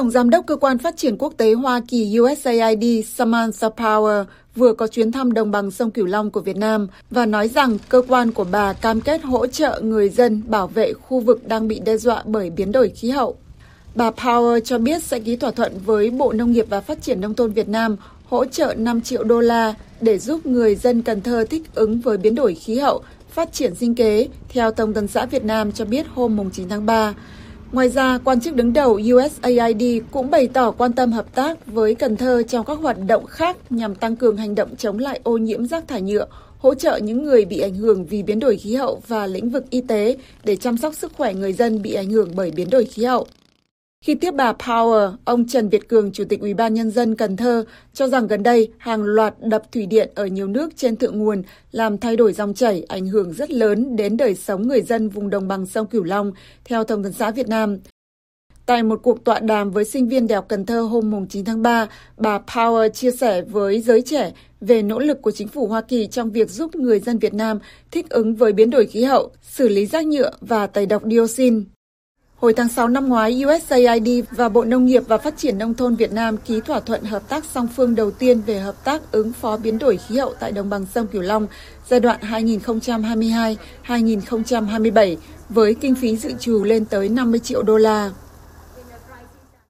Tổng Giám đốc Cơ quan Phát triển Quốc tế Hoa Kỳ USAID Samantha Power vừa có chuyến thăm đồng bằng sông Cửu Long của Việt Nam và nói rằng cơ quan của bà cam kết hỗ trợ người dân bảo vệ khu vực đang bị đe dọa bởi biến đổi khí hậu. Bà Power cho biết sẽ ký thỏa thuận với Bộ Nông nghiệp và Phát triển Nông thôn Việt Nam hỗ trợ 5 triệu đô la để giúp người dân Cần Thơ thích ứng với biến đổi khí hậu, phát triển sinh kế, theo Tổng tấn xã Việt Nam cho biết hôm 9 tháng 3. Ngoài ra, quan chức đứng đầu USAID cũng bày tỏ quan tâm hợp tác với Cần Thơ trong các hoạt động khác nhằm tăng cường hành động chống lại ô nhiễm rác thải nhựa, hỗ trợ những người bị ảnh hưởng vì biến đổi khí hậu và lĩnh vực y tế để chăm sóc sức khỏe người dân bị ảnh hưởng bởi biến đổi khí hậu. Khi tiếp bà Power, ông Trần Việt Cường, Chủ tịch Ủy ban Nhân dân Cần Thơ, cho rằng gần đây hàng loạt đập thủy điện ở nhiều nước trên thượng nguồn làm thay đổi dòng chảy, ảnh hưởng rất lớn đến đời sống người dân vùng đồng bằng sông Cửu Long, theo Thông tấn xã Việt Nam. Tại một cuộc tọa đàm với sinh viên Đại học Cần Thơ hôm 9 tháng 3, bà Power chia sẻ với giới trẻ về nỗ lực của chính phủ Hoa Kỳ trong việc giúp người dân Việt Nam thích ứng với biến đổi khí hậu, xử lý rác nhựa và tẩy độc dioxin. Hồi tháng 6 năm ngoái, USAID và Bộ Nông nghiệp và Phát triển Nông thôn Việt Nam ký thỏa thuận hợp tác song phương đầu tiên về hợp tác ứng phó biến đổi khí hậu tại đồng bằng sông Cửu Long giai đoạn 2022-2027 với kinh phí dự trù lên tới 50 triệu đô la.